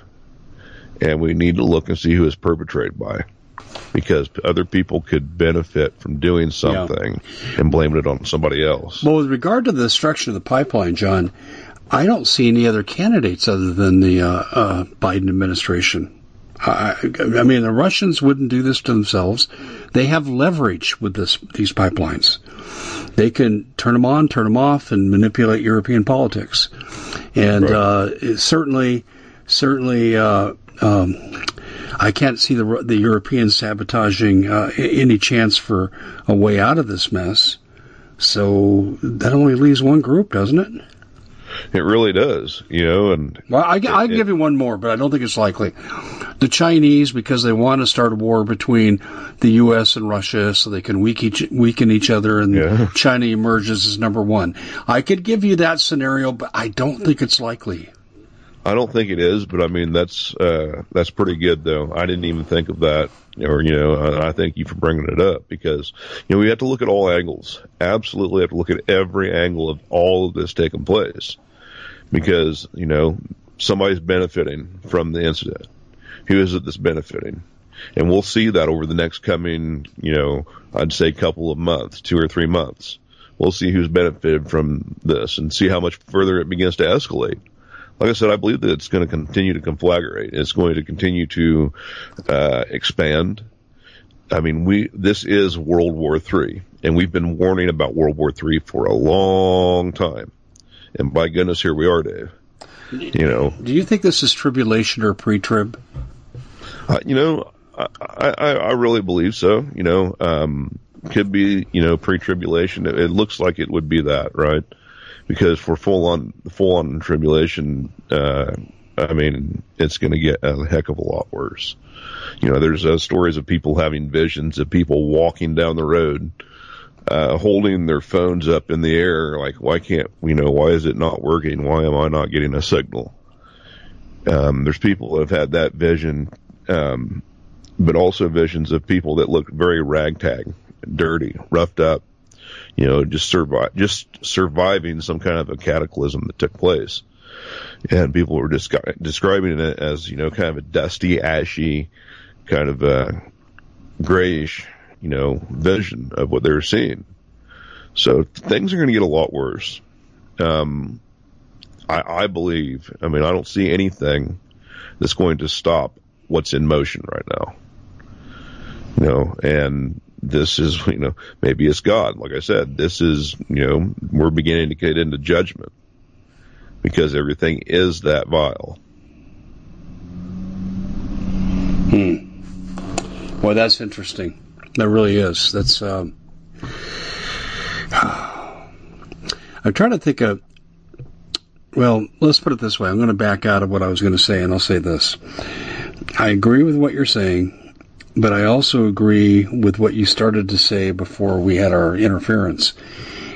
and we need to look and see who is perpetrated by, because other people could benefit from doing something yeah. and blaming it on somebody else. Well, with regard to the destruction of the pipeline, John, I don't see any other candidates other than the uh, uh, Biden administration. I, I mean, the Russians wouldn't do this to themselves. They have leverage with this these pipelines. They can turn them on, turn them off, and manipulate European politics. And right. uh, certainly, certainly, uh, um, I can't see the the Europeans sabotaging uh, any chance for a way out of this mess. So that only leaves one group, doesn't it? It really does, you know. And well, I, I give you one more, but I don't think it's likely. The Chinese, because they want to start a war between the U.S. and Russia, so they can weaken each, weaken each other, and yeah. China emerges as number one. I could give you that scenario, but I don't think it's likely. I don't think it is, but I mean that's uh, that's pretty good though. I didn't even think of that, or you know, I thank you for bringing it up because you know we have to look at all angles. Absolutely, have to look at every angle of all of this taking place because you know somebody's benefiting from the incident. Who is it that's benefiting? And we'll see that over the next coming, you know, I'd say couple of months, two or three months. We'll see who's benefited from this and see how much further it begins to escalate. Like I said, I believe that it's going to continue to conflagrate. It's going to continue to uh, expand. I mean, we this is World War III, and we've been warning about World War III for a long time. And by goodness, here we are, Dave. You know, do you think this is tribulation or pre-trib? Uh, you know, I, I, I really believe so. You know, um, could be you know pre-tribulation. It, it, looks like it would be that, right? Because for full on full on tribulation, uh, I mean, it's going to get a heck of a lot worse. You know, there's uh, stories of people having visions of people walking down the road uh, holding their phones up in the air, like, why can't, you know, why is it not working? Why am I not getting a signal? Um, there's people that have had that vision, um, but also visions of people that look very ragtag, dirty, roughed up, you know, just survive, just surviving some kind of a cataclysm that took place. And people were descri- describing it as, you know, kind of a dusty, ashy, kind of, uh, grayish you know, vision of what they were seeing. So things are going to get a lot worse. Um, I, I believe, I mean, I don't see anything that's going to stop what's in motion right now. You know, and this is, you know, maybe it's God. Like I said, this is, you know, we're beginning to get into judgment because everything is that vile. Hmm. Well, that's interesting. That really is. That's. Um, I'm trying to think of. Well, let's put it this way. I'm going to back out of what I was going to say, and I'll say this. I agree with what you're saying, but I also agree with what you started to say before we had our interference,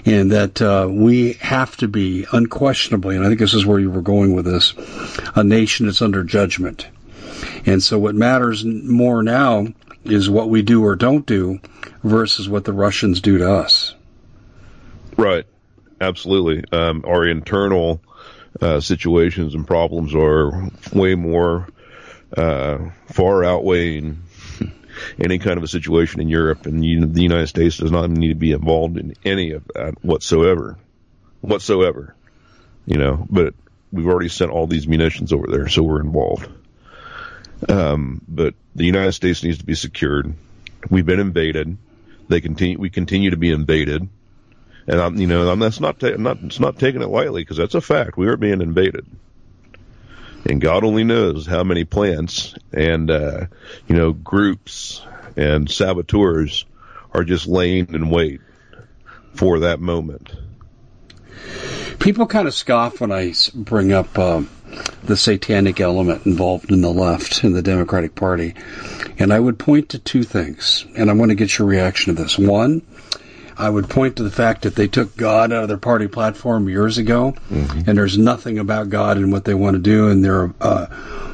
and that uh, we have to be unquestionably, and I think this is where you were going with this, a nation that's under judgment. And so what matters more now is what we do or don't do versus what the Russians do to us. Right. Absolutely. Um, our internal uh, situations and problems are way more uh, far outweighing any kind of a situation in Europe, and you, the United States does not need to be involved in any of that whatsoever, whatsoever. You know, but we've already sent all these munitions over there, so we're involved. Um, but the United States needs to be secured. We've been invaded. They continue. We continue to be invaded, and I'm, you know, I'm, that's not, ta- not it's not taking it lightly because that's a fact. We are being invaded, and God only knows how many plants and uh, you know groups and saboteurs are just laying in wait for that moment. People kind of scoff when I bring up. Uh the satanic element involved in the left in the Democratic Party. And I would point to two things, and I want to get your reaction to this. One, I would point to the fact that they took God out of their party platform years ago, mm-hmm. and there's nothing about God in what they want to do, and their uh,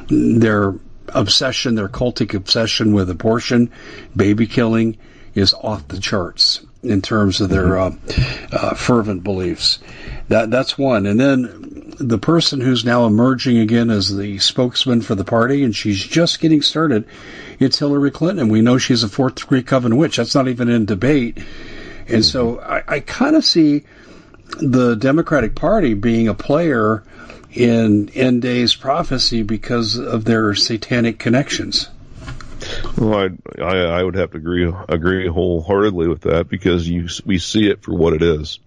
their obsession, their cultic obsession with abortion, baby killing, is off the charts in terms of their mm-hmm. uh, uh, fervent beliefs. That that's one, and then the person who's now emerging again as the spokesman for the party, and she's just getting started. It's Hillary Clinton, and we know she's a fourth degree coven witch. That's not even in debate. And so I, I kind of see the Democratic Party being a player in end days prophecy because of their satanic connections. Well, I, I, I would have to agree agree wholeheartedly with that because you we see it for what it is,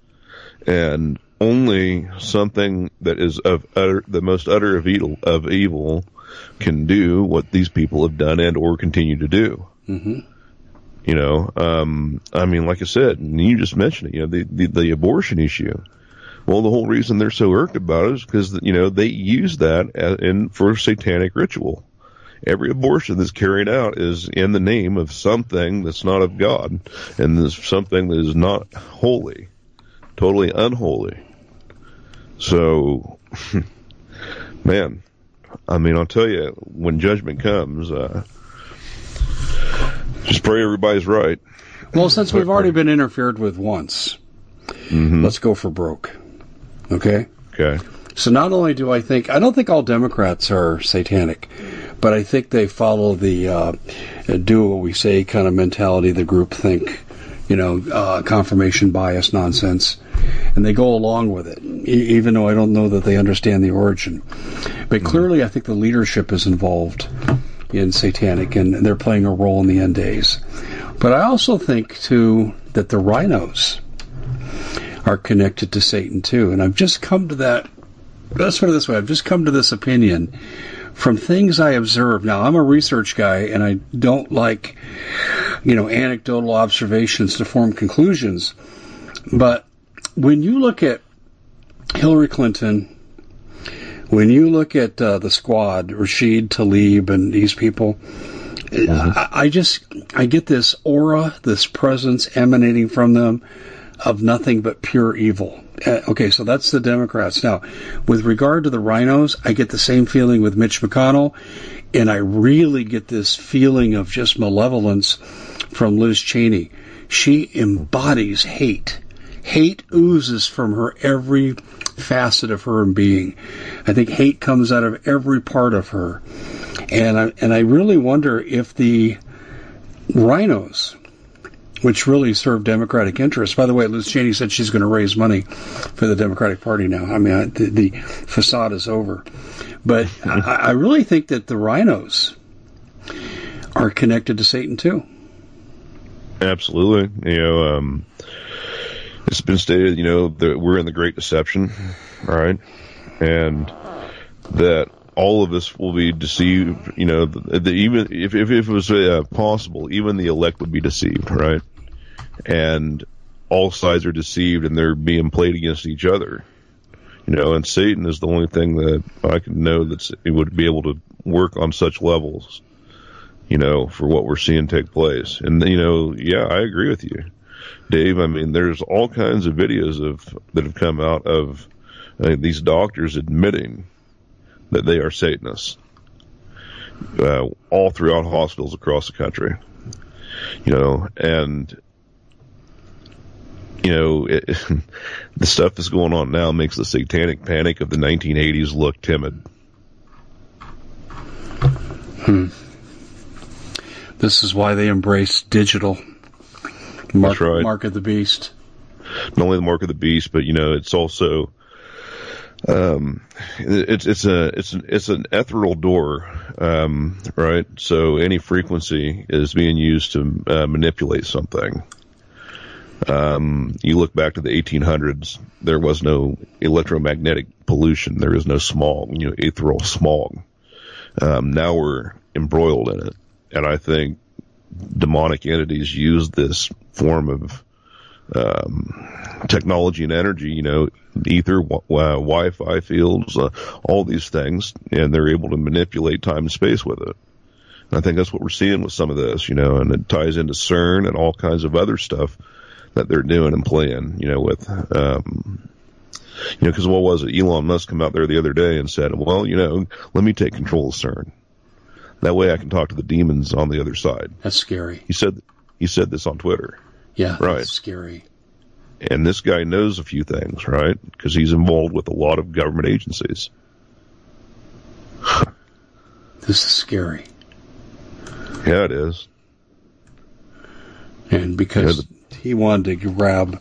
and only something that is of utter, the most utter of evil of evil can do what these people have done and or continue to do. Mm-hmm. You know, um, I mean, like I said, and you just mentioned it. You know, the, the the abortion issue. Well, the whole reason they're so irked about it is because you know they use that as, in for satanic ritual every abortion that's carried out is in the name of something that's not of God and is something that is not holy, totally unholy. So, man, I mean, I'll tell you, when judgment comes, uh, just pray everybody's right. Well, since we've already been interfered with once, mm-hmm. let's go for broke. Okay? Okay. So not only do I think I don't think all Democrats are satanic, but I think they follow the uh, do what we say kind of mentality, the group think, you know, uh, confirmation bias nonsense, and they go along with it, e- even though I don't know that they understand the origin. But clearly, I think the leadership is involved in satanic, and they're playing a role in the end days. But I also think too that the RINOs are connected to Satan too, and I've just come to that. Let's put it this way: I've just come to this opinion from things I observe. Now, I'm a research guy, and I don't like, you know, anecdotal observations to form conclusions. But when you look at Hillary Clinton, when you look at uh, the squad, Rashid Tlaib, and these people, I, I just I get this aura, this presence emanating from them of nothing but pure evil. Uh, okay, so that's the Democrats. Now, with regard to the RINOs, I get the same feeling with Mitch McConnell, and I really get this feeling of just malevolence from Liz Cheney. She embodies hate. Hate oozes from her every facet of her being. I think hate comes out of every part of her. And I, and I really wonder if the RINOs, which really serve Democratic interests. By the way, Liz Cheney said she's going to raise money for the Democratic Party now. I mean, I, the, the facade is over. But I, I really think that the RINOs are connected to Satan too. Absolutely. You know, um, it's been stated, you know, that we're in the Great Deception, right? And that all of us will be deceived. You know, the, the, even if, if, if it was uh, possible, even the elect would be deceived, right? And all sides are deceived, and they're being played against each other. You know, and Satan is the only thing that I can know that would be able to work on such levels. You know, for what we're seeing take place, and you know, yeah, I agree with you, Dave. I mean, there's all kinds of videos of that have come out of uh, these doctors admitting that they are Satanists, uh, all throughout hospitals across the country. You know, and you know, it, the stuff that's going on now makes the satanic panic of the 1980s look timid. Hmm. This is why they embrace digital. Mark, That's right. Mark of the beast. Not only the mark of the beast, but you know, it's also um, it's it's a it's an, it's an ethereal door, um, right? So any frequency is being used to uh, manipulate something. Um, you look back to the 1800s, there was no electromagnetic pollution. There is no smog, you know, ethereal smog. Um, now we're embroiled in it. And I think demonic entities use this form of, um, technology and energy, you know, ether, Wi-Fi fields, uh, all these things, and they're able to manipulate time and space with it. And I think that's what we're seeing with some of this, you know, and it ties into CERN and all kinds of other stuff that they're doing and playing, you know, with, um, you know, because what was it? Elon Musk come out there the other day and said, well, you know, let me take control of CERN. That way I can talk to the demons on the other side. That's scary. He said, he said this on Twitter. Yeah, Right. scary. And this guy knows a few things, right? Because he's involved with a lot of government agencies. This is scary. Yeah, it is. And because Yeah, he wanted to grab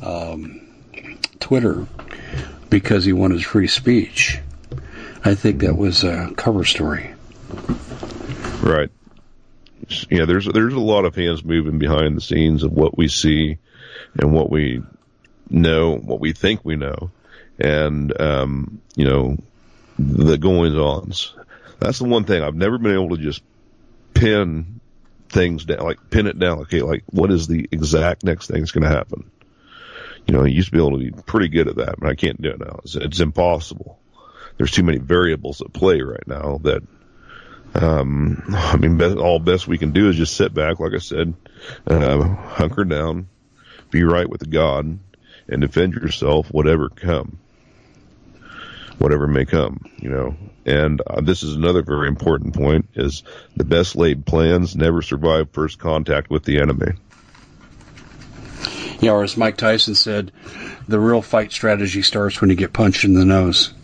um, Twitter because he wanted free speech, I think that was a cover story. Right. Yeah, there's there's a lot of hands moving behind the scenes of what we see and what we know, what we think we know, and um, you know the goings ons. That's the one thing I've never been able to just pin things down, like pin it down. Okay, like what is the exact next thing that's going to happen? You know, I used to be able to be pretty good at that, but I can't do it now. It's, it's impossible. There's too many variables at play right now that um, I mean, best, all best we can do is just sit back, like I said, uh, hunker down, be right with God, and defend yourself, whatever come, whatever may come, you know. And uh, this is another very important point: is the best laid plans never survive first contact with the enemy. Yeah, or as Mike Tyson said, the real fight strategy starts when you get punched in the nose.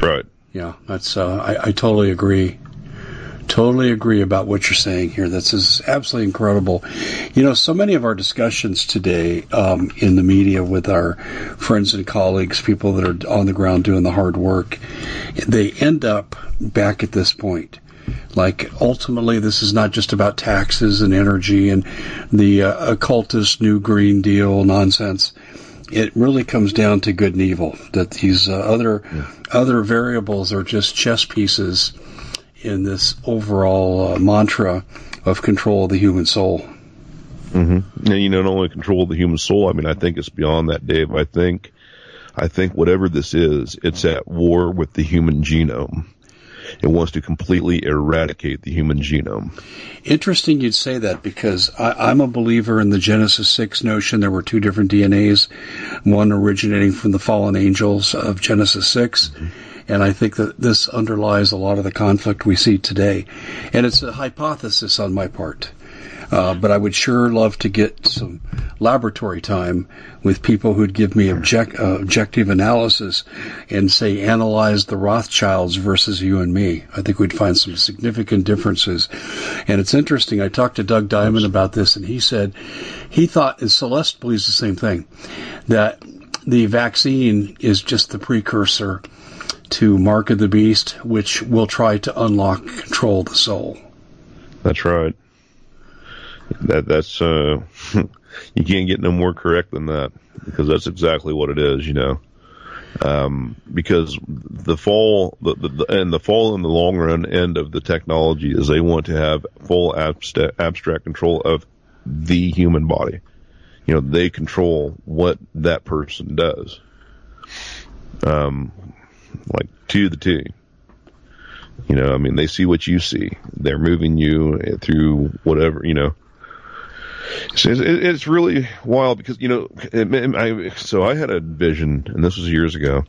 Right. Yeah, that's uh, I, I totally agree. Totally agree about what you're saying here. This is absolutely incredible. You know, so many of our discussions today um, in the media with our friends and colleagues, people that are on the ground doing the hard work, they end up back at this point. Like ultimately, this is not just about taxes and energy and the uh, occultist New Green Deal nonsense it really comes down to good and evil. That these uh, other yeah. other variables are just chess pieces in this overall uh, mantra of control of the human soul. Mm-hmm. And you know, not only control of the human soul. I mean, I think it's beyond that, Dave. I think, I think whatever this is, it's at war with the human genome. It wants to completely eradicate the human genome. Interesting you'd say that because I, am a believer in the Genesis 6 notion. There were two different DNAs, one originating from the fallen angels of Genesis 6. Mm-hmm. And I think that this underlies a lot of the conflict we see today. And it's a hypothesis on my part. Uh, but I would sure love to get some laboratory time with people who'd give me object, uh, objective analysis and say analyze the Rothschilds versus you and me. I think we'd find some significant differences. And it's interesting. I talked to Doug Diamond about this, and he said he thought, and Celeste believes the same thing, that the vaccine is just the precursor to Mark of the Beast, which will try to unlock control the soul. That's right. That that's uh, you can't get no more correct than that because that's exactly what it is. You know, um, because the fall the, the, the, and the fall in the long run end of the technology is they want to have full abstract, abstract control of the human body. You know, they control what that person does. Um, like to the T. You know, I mean, they see what you see. They're moving you through whatever, you know. It's, it's really wild because, you know, it, I, so I had a vision, and this was years ago,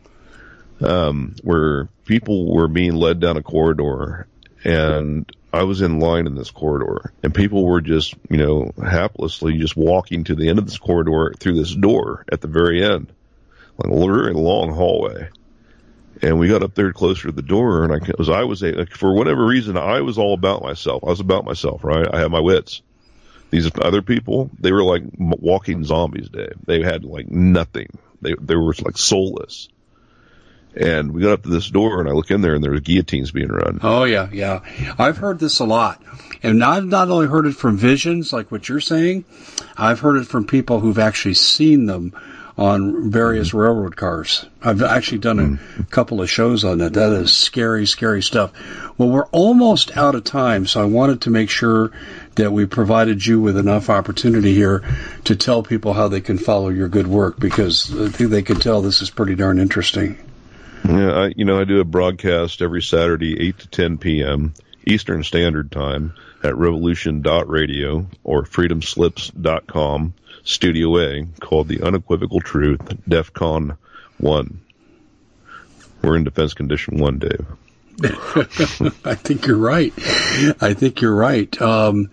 um, where people were being led down a corridor, and I was in line in this corridor, and people were just, you know, haplessly just walking to the end of this corridor through this door at the very end, like a very long hallway and we got up there closer to the door, and I was I was a, for whatever reason I was all about myself. I was about myself, right? I had my wits. These other people, they were like walking zombies. Dave. They had like nothing. They they were like soulless. And we got up to this door, and I look in there, and there was guillotines being run. Oh yeah, yeah. I've heard this a lot, and I've not only heard it from visions, like what you're saying. I've heard it from people who've actually seen them on various mm-hmm. railroad cars. I've actually done a mm-hmm. couple of shows on that. That is scary, scary stuff. Well, we're almost out of time, so I wanted to make sure that we provided you with enough opportunity here to tell people how they can follow your good work because I think they can tell this is pretty darn interesting. Yeah, I, you know, I do a broadcast every Saturday, 8 to 10 p.m. Eastern Standard Time at revolution.radio or freedomslips.com Studio A called The Unequivocal Truth, DEFCON 1. We're in defense condition 1, Dave. I think you're right. I think you're right. Um,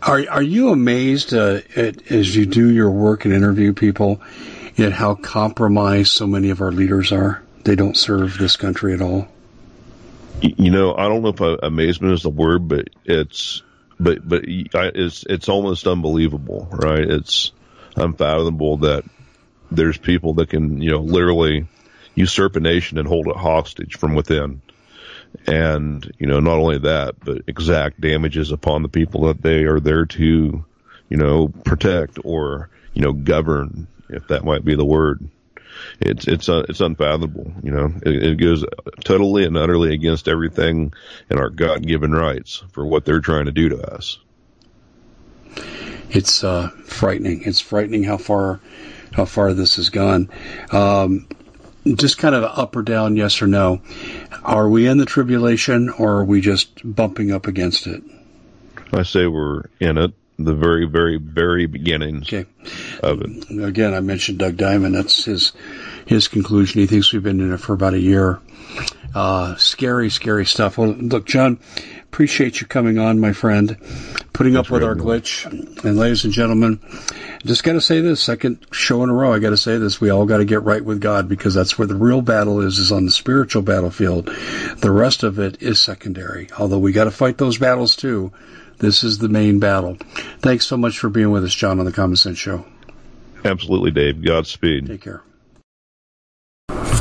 are are you amazed uh, at, as you do your work and interview people at how compromised so many of our leaders are? They don't serve this country at all. You know, I don't know if uh, amazement is the word, but it's but but it's it's almost unbelievable, right? It's unfathomable that there's people that can you know literally usurp a nation and hold it hostage from within, and you know not only that, but exact damages upon the people that they are there to you know protect or you know govern, if that might be the word it's it's uh, it's unfathomable. You know, it, it, goes totally and utterly against everything in our God given rights for what they're trying to do to us. It's uh, frightening. It's frightening how far how far this has gone. Um, just kind of up or down, yes or no. Are we in the tribulation, or are we just bumping up against it? I say we're in it the very, very, very beginnings okay. of it. Again, I mentioned Doug Diamond. That's his his conclusion. He thinks we've been in it for about a year. Uh, scary, scary stuff. Well, look, John, appreciate you coming on, my friend, putting That's up with our glitch. And ladies and gentlemen, just got to say this second show in a row. I got to say this. We all got to get right with God because that's where the real battle is, is on the spiritual battlefield. The rest of it is secondary. Although we got to fight those battles too. This is the main battle. Thanks so much for being with us, John, on the Common Sense Show. Absolutely, Dave. Godspeed. Take care.